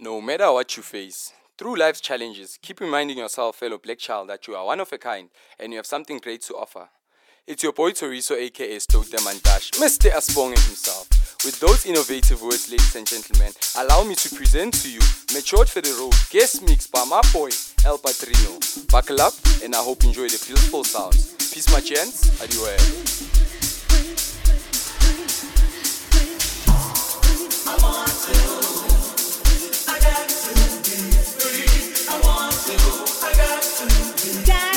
No matter what you face, through life's challenges, keep reminding yourself, fellow black child, that you are one of a kind and you have something great to offer. It's your boy Toriso, aka Stoke Mandash, Mr. Asponge himself. With those innovative words, ladies and gentlemen, allow me to present to you Matured for the Road, guest mix by my boy El Padrino. Buckle up and I hope you enjoy the beautiful sounds. Peace, my gents. Adieu. I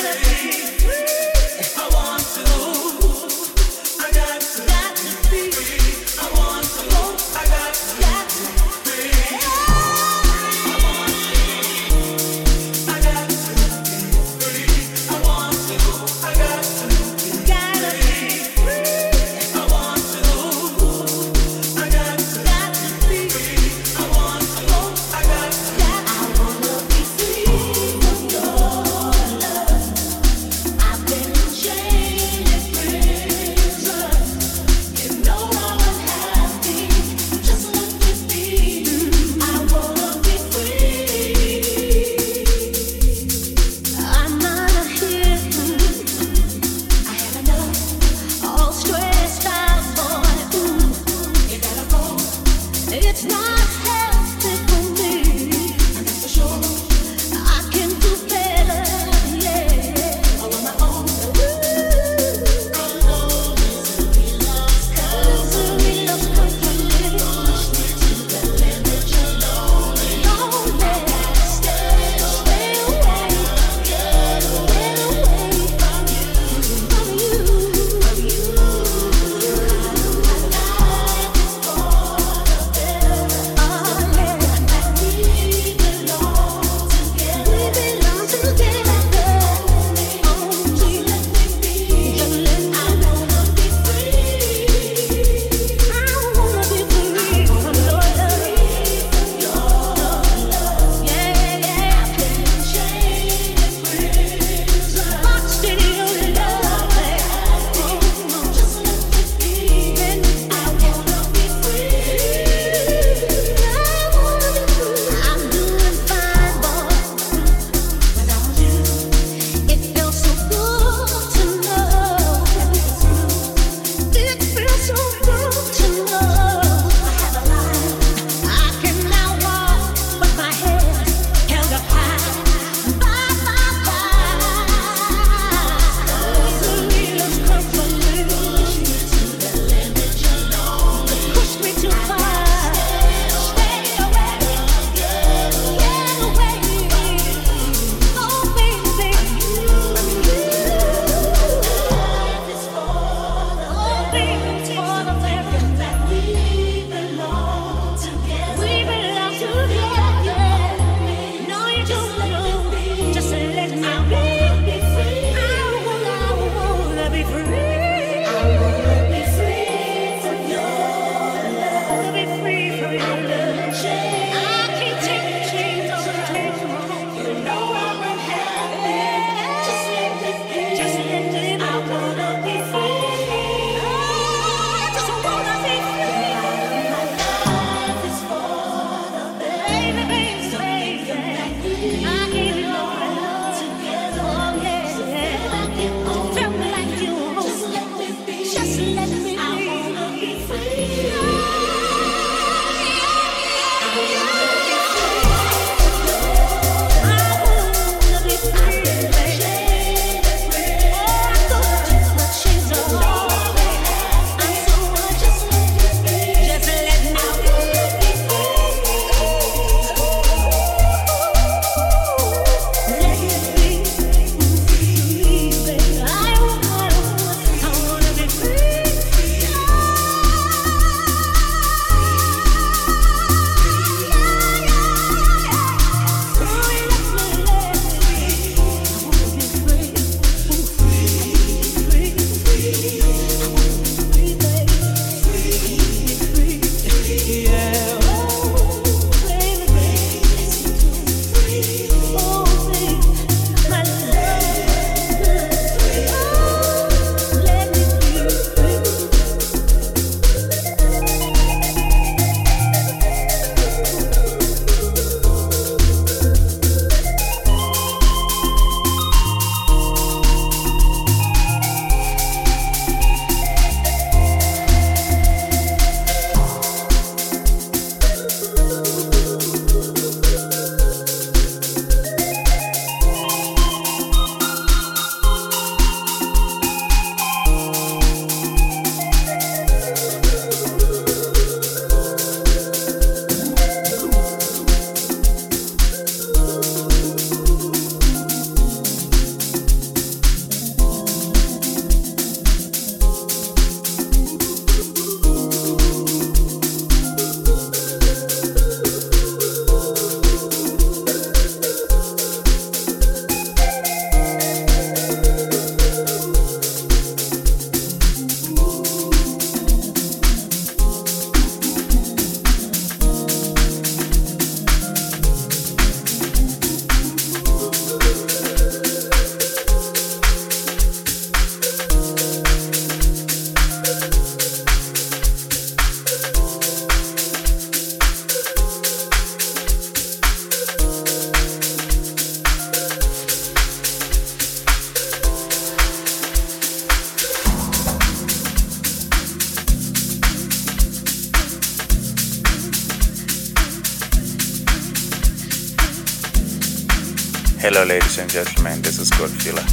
Hello, ladies and gentlemen, this is Godfiller,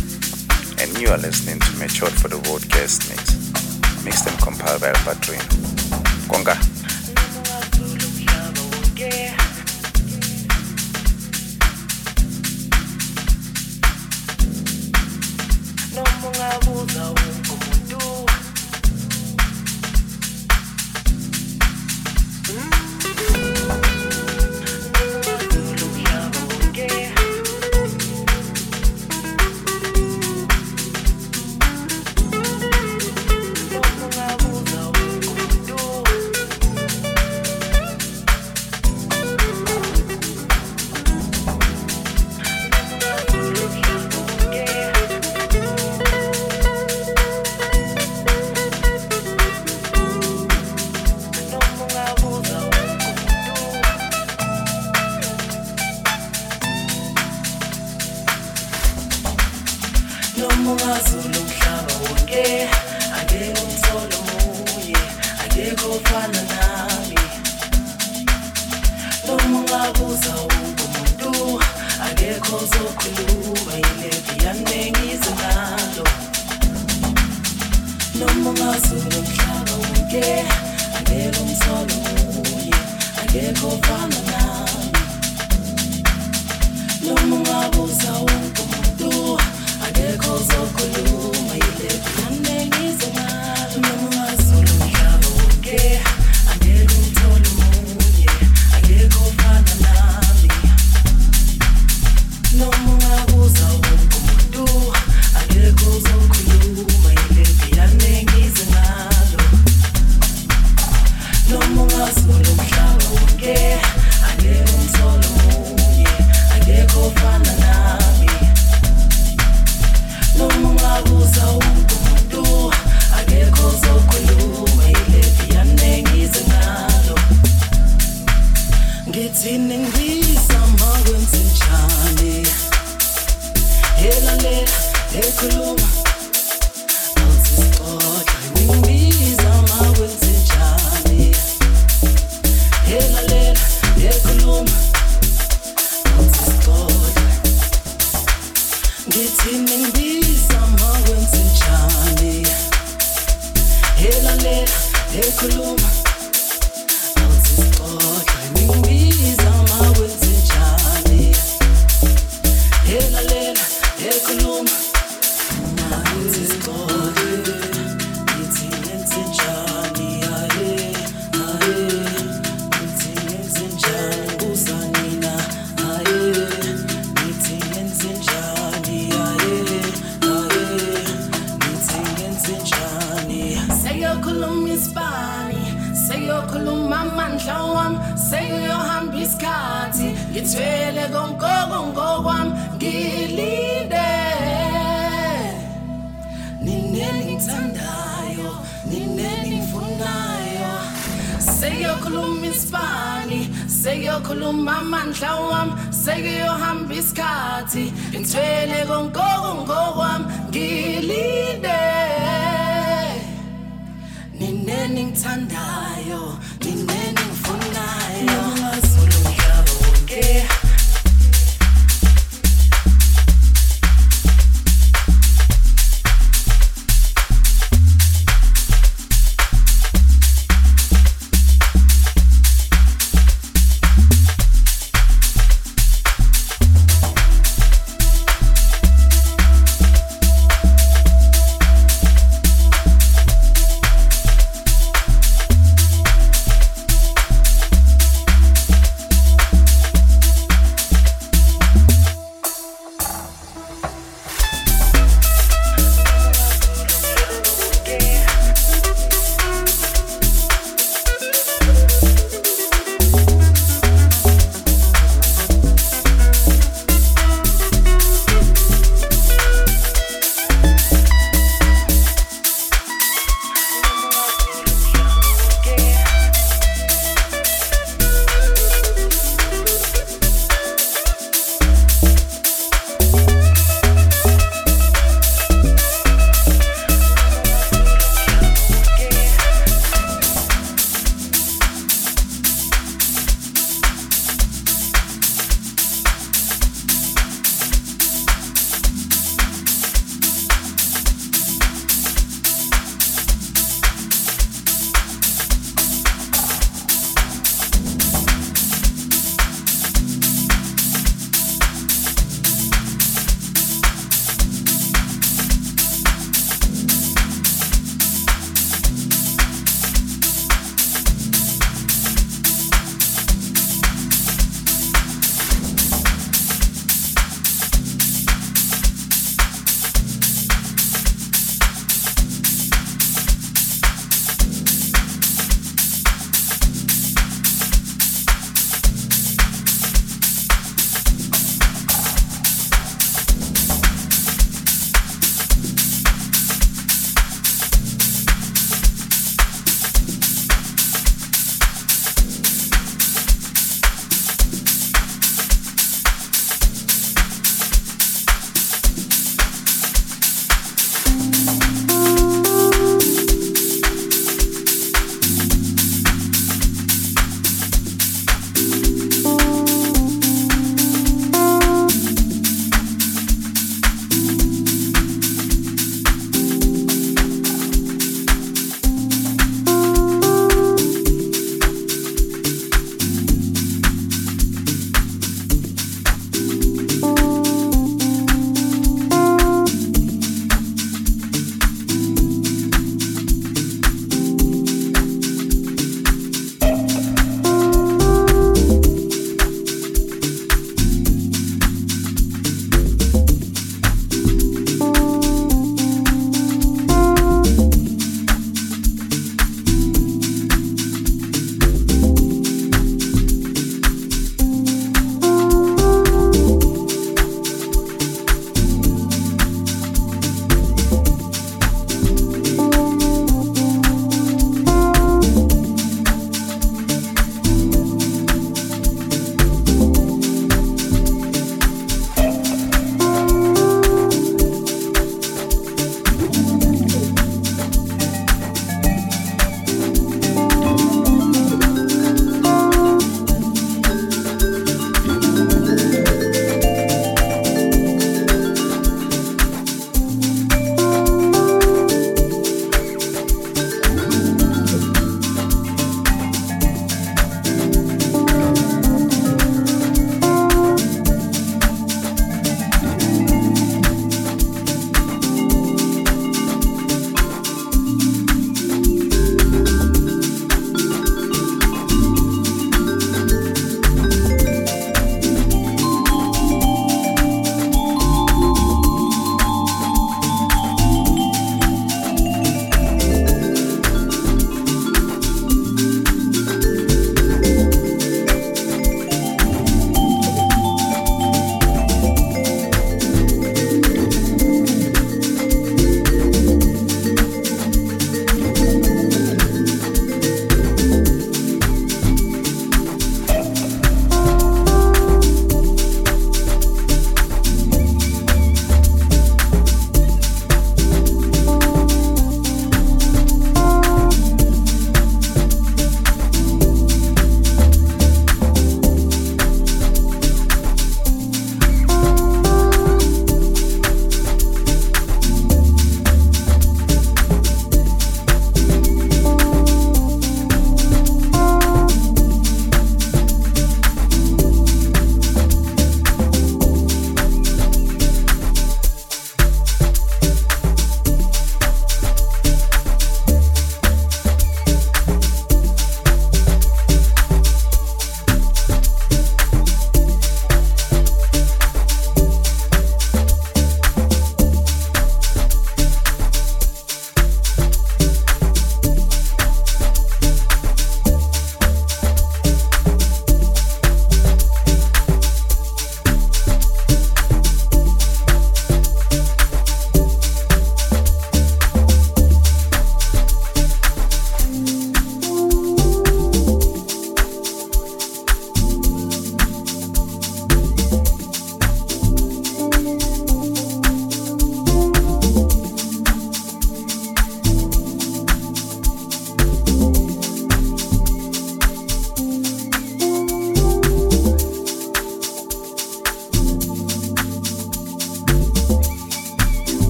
and you are listening to Matured for the Broadcast Mix, mixed and compiled by Padrino. Conga.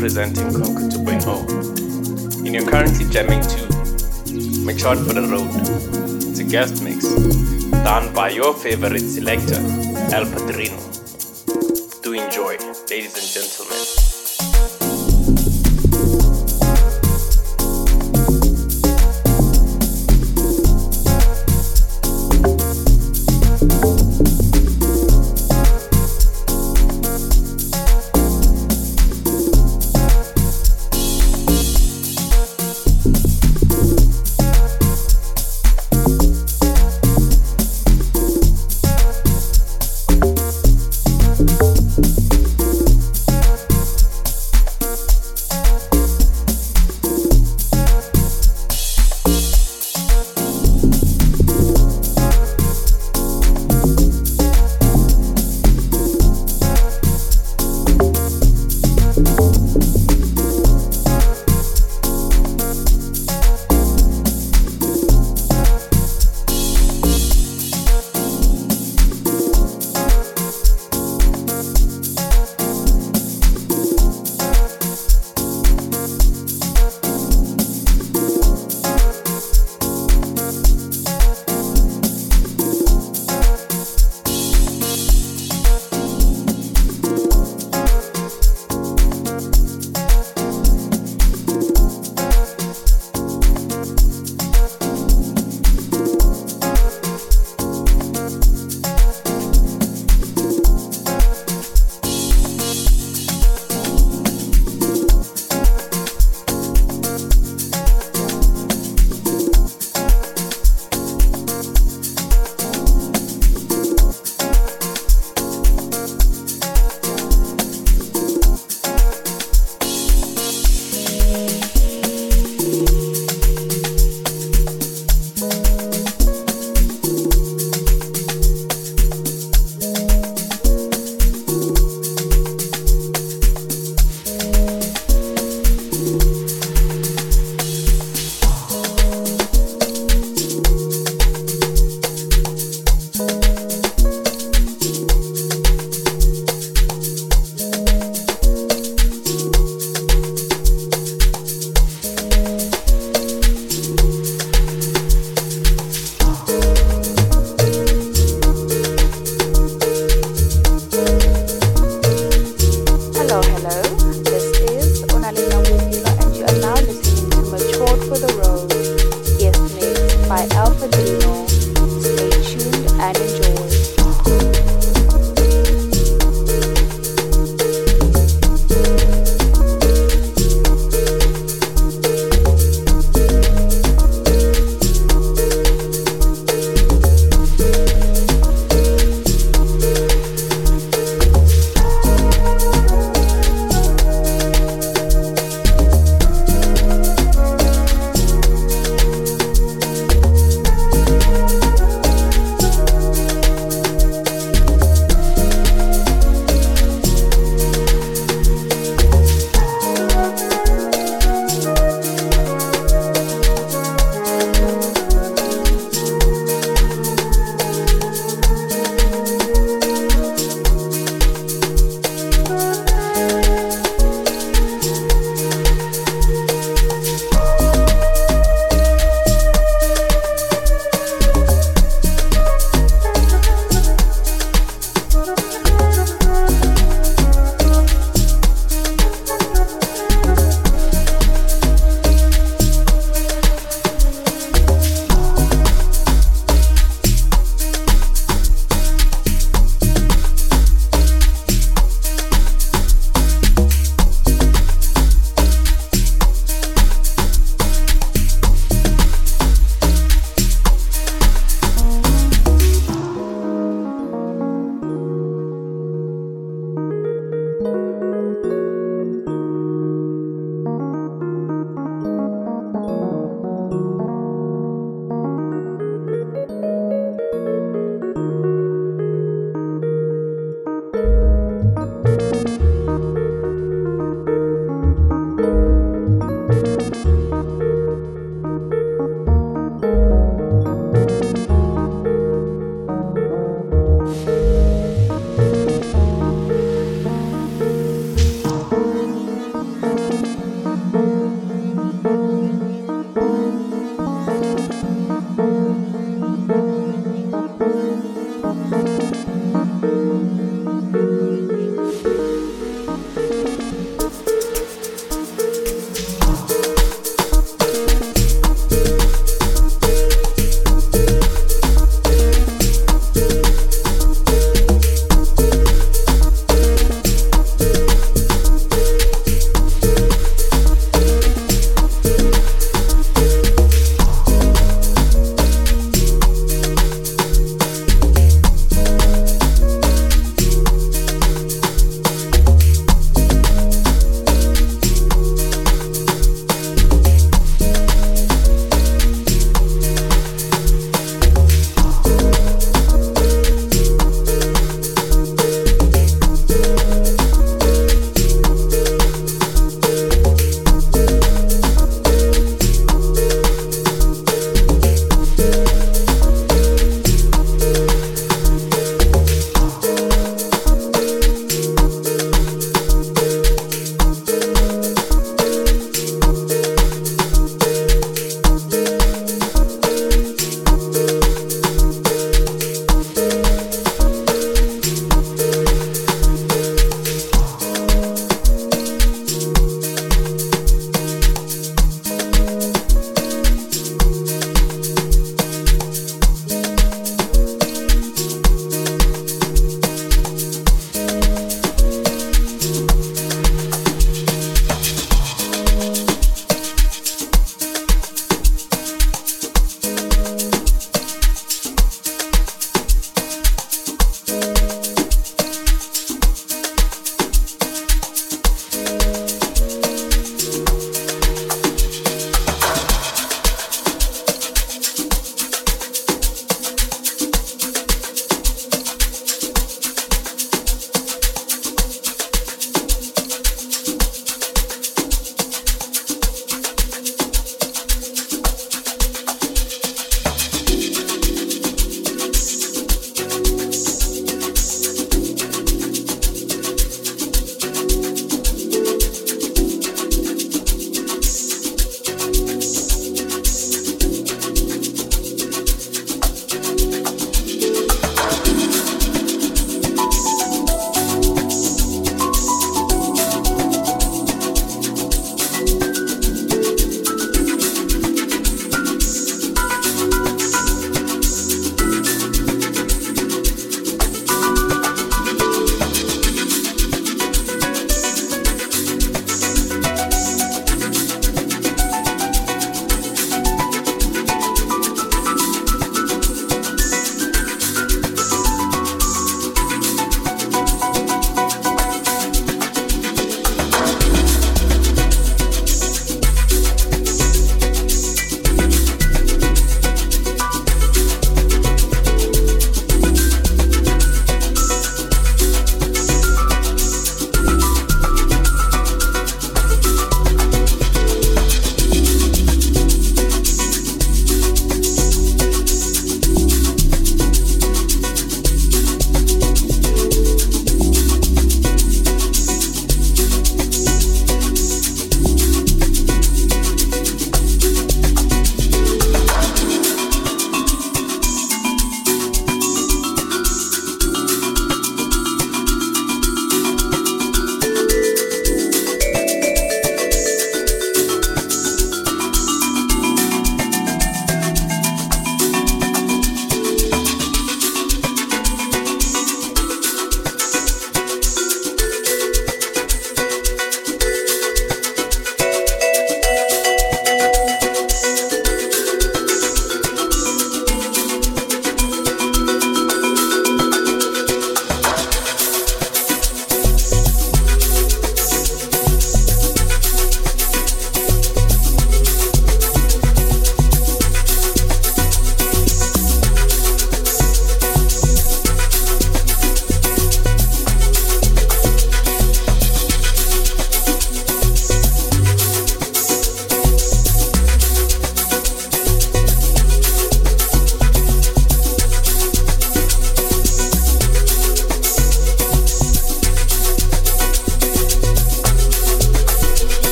Representing Conquer 2.0. And you're currently jamming to Matured for the Road. It's a guest mix done by your favorite selector, El Padrino. Do enjoy, ladies and gentlemen.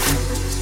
peace.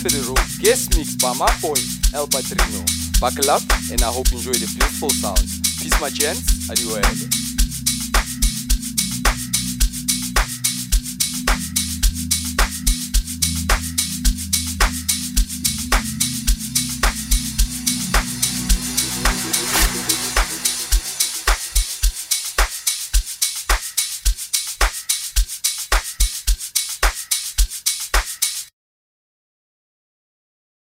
Ferreiro, guest mix by my boy El Padrino. Buckle up and I hope you enjoy the beautiful sounds. Peace my gents, adieu.